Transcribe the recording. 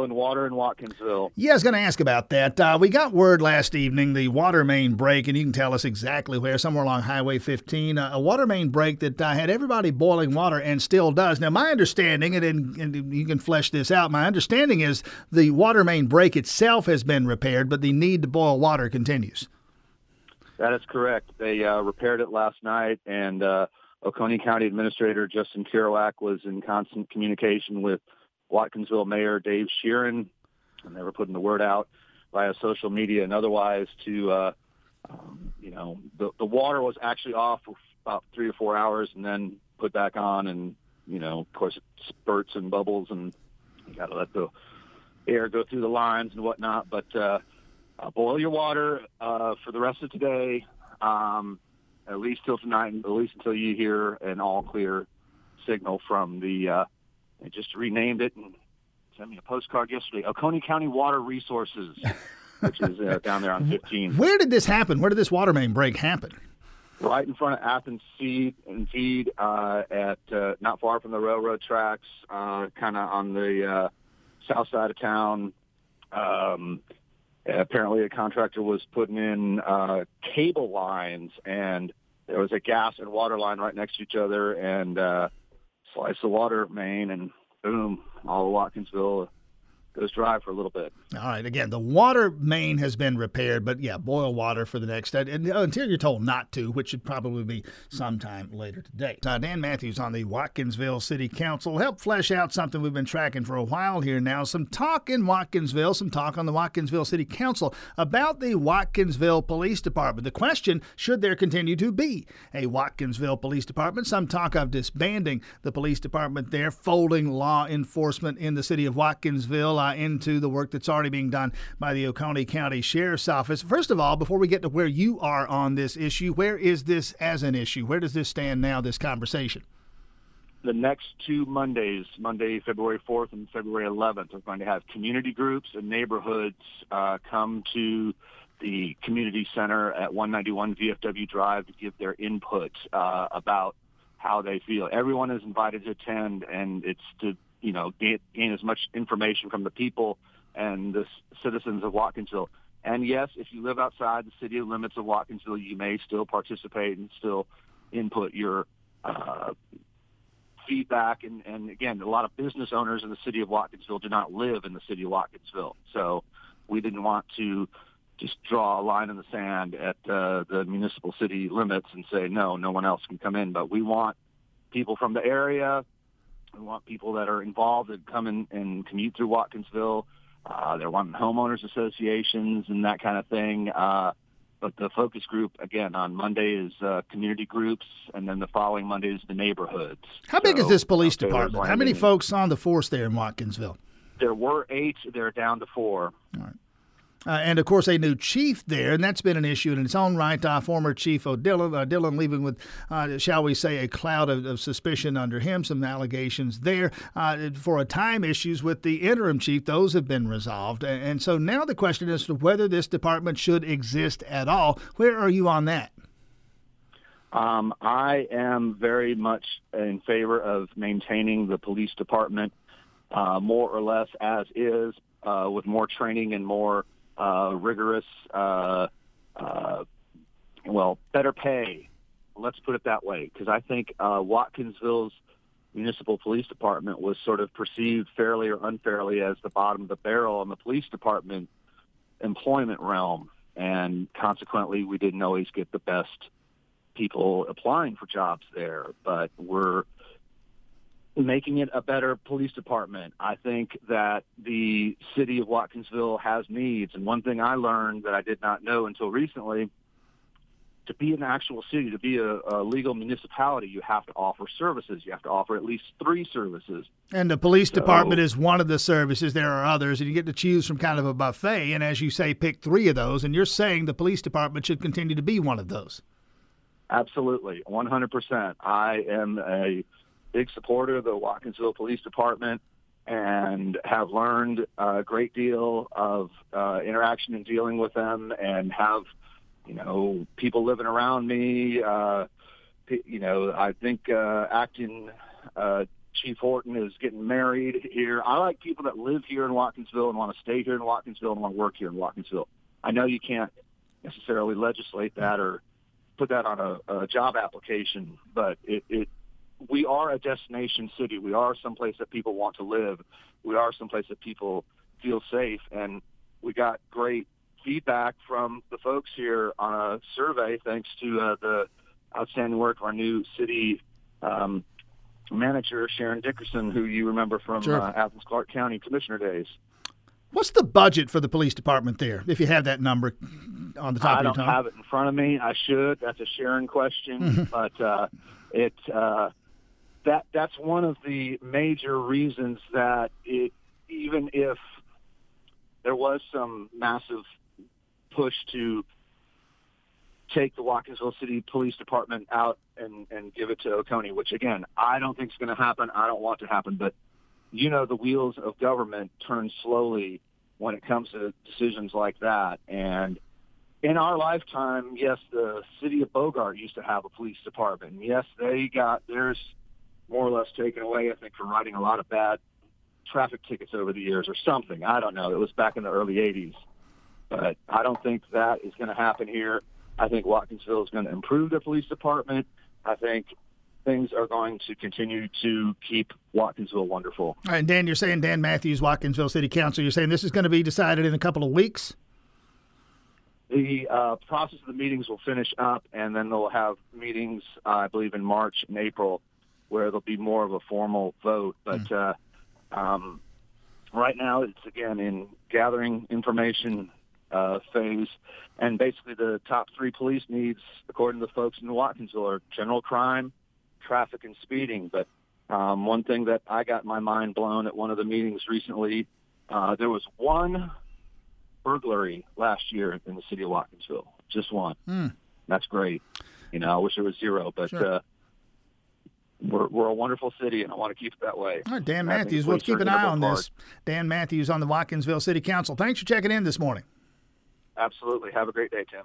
boiling water in Watkinsville. Yeah, I was going to ask about that. Uh, we got word last evening the water main break, and you can tell us exactly where, somewhere along Highway 15, uh, a water main break that uh, had everybody boiling water and still does. Now, my understanding, and, and you can flesh this out, my understanding is the water main break itself has been repaired, but the need to boil water continues. That is correct. They uh, repaired it last night, and uh, Oconee County Administrator Justin Kirouac was in constant communication with Watkinsville Mayor Dave Sheeran, and they were putting the word out via social media and otherwise to, uh, um, you know, the, the water was actually off for about three or four hours and then put back on, and you know, of course, it spurts and bubbles, and you got to let the air go through the lines and whatnot. But uh, uh, boil your water uh, for the rest of today. Um, at least till tonight, at least until you hear an all clear signal from the. Uh, they just renamed it and sent me a postcard yesterday. Oconee County Water Resources, which is uh, down there on 15. Where did this happen? Where did this water main break happen? Right in front of Athens Seed and Feed, uh, at uh, not far from the railroad tracks, uh, kind of on the uh, south side of town. Um, apparently, a contractor was putting in uh, cable lines and there was a gas and water line right next to each other and uh, slice the water main and boom, all of Watkinsville goes dry for a little bit. All right. Again, the water main has been repaired, but yeah, boil water for the next uh, until you're told not to, which should probably be sometime later today. Uh, Dan Matthews on the Watkinsville City Council helped flesh out something we've been tracking for a while here now. Some talk in Watkinsville, some talk on the Watkinsville City Council about the Watkinsville Police Department. The question: Should there continue to be a Watkinsville Police Department? Some talk of disbanding the police department there, folding law enforcement in the city of Watkinsville into the work that's already being done by the Oconee County Sheriff's Office. First of all, before we get to where you are on this issue, where is this as an issue? Where does this stand now, this conversation? The next two Mondays, Monday, February 4th and February 11th, are going to have community groups and neighborhoods uh, come to the community center at 191 VFW Drive to give their input uh, about how they feel. Everyone is invited to attend, and it's to you know, gain, gain as much information from the people and the citizens of Watkinsville. And yes, if you live outside the city limits of Watkinsville, you may still participate and still input your uh, feedback. And, and again, a lot of business owners in the city of Watkinsville do not live in the city of Watkinsville. So we didn't want to just draw a line in the sand at uh, the municipal city limits and say, no, no one else can come in. But we want people from the area, we want people that are involved that come in and commute through Watkinsville. Uh, they're wanting homeowners associations and that kind of thing. Uh, but the focus group again on Monday is uh, community groups, and then the following Monday is the neighborhoods. How so, big is this police department? How many folks on the force there in Watkinsville? There were eight. They're down to four. All right. Uh, and of course, a new chief there, and that's been an issue in its own right. Uh, former Chief O'Dillon, uh, Dillon leaving with, uh, shall we say, a cloud of, of, suspicion under him, some allegations there. Uh, for a time, issues with the interim chief, those have been resolved. And, and so now the question is whether this department should exist at all. Where are you on that? Um, I am very much in favor of maintaining the police department uh, more or less as is, with more training and more uh, rigorous, uh, uh, well, better pay. Let's put it that way, because I think uh, Watkinsville's municipal police department was sort of perceived fairly or unfairly as the bottom of the barrel in the police department employment realm, and consequently, we didn't always get the best people applying for jobs there. But we're making it a better police department. I think that the city of Watkinsville has needs. And one thing I learned that I did not know until recently, to be an actual city, to be a, a, legal municipality, you have to offer services. You have to offer at least three services. And the police so, department is one of the services. There are others, and you get to choose from kind of a buffet. And as you say, pick three of those. And you're saying the police department should continue to be one of those. Absolutely, 100%. I am a big supporter of the Watkinsville Police Department and have learned a great deal of uh, interaction and dealing with them and have, you know, people living around me. Uh, you know, I think uh, acting uh, Chief Horton is getting married here. I like people that live here in Watkinsville and want to stay here in Watkinsville and want to work here in Watkinsville. I know you can't necessarily legislate that or put that on a, a job application, but it, it we are a destination city. We are someplace that people want to live. We are someplace that people feel safe, and we got great feedback from the folks here on a survey, thanks to uh, the outstanding work of our new city um, manager Sharyn Dickerson, who you remember from Sure. uh, Athens Clarke County Commissioner days. What's the budget for the police department there, if you have that number on the top I of your don't have it in front of me. I should. That's a Sharyn question, but uh, it uh, that that's one of the major reasons that it even if there was some massive push to take the Watkinsville City Police Department out and and give it to Oconee, which again I don't think is going to happen. I don't want to happen, but you know the wheels of government turn slowly when it comes to decisions like that and in our lifetime, yes, the city of Bogart used to have a police department. Yes, they got theirs more or less taken away, I think, for writing a lot of bad traffic tickets over the years or something. I don't know. It was back in the early 80s. But I don't think that is going to happen here. I think Watkinsville is going to improve their police department. I think things are going to continue to keep Watkinsville wonderful. All right, Dan, you're saying Dan Matthews, Watkinsville City Council. You're saying this is going to be decided in a couple of weeks. The uh, process of the meetings will finish up, and then they'll have meetings, uh, I believe, in March and April, where there'll be more of a formal vote. But uh, um, right now, it's again in gathering information uh, phase, and basically the top three police needs, according to the folks in Watkinsville, are general crime, traffic, and speeding. But um, one thing that I got my mind blown at one of the meetings recently, uh, there was one burglary last year in the city of Watkinsville. Just one. Hmm. That's great. You know, I wish there was zero, but Sure. uh, we're we're a wonderful city, and I want to keep it that way. All right, Dan Matthews. We'll keep an eye on hard. this. Dan Matthews on the Watkinsville City Council. Thanks for checking in this morning. Absolutely. Have a great day, Tim.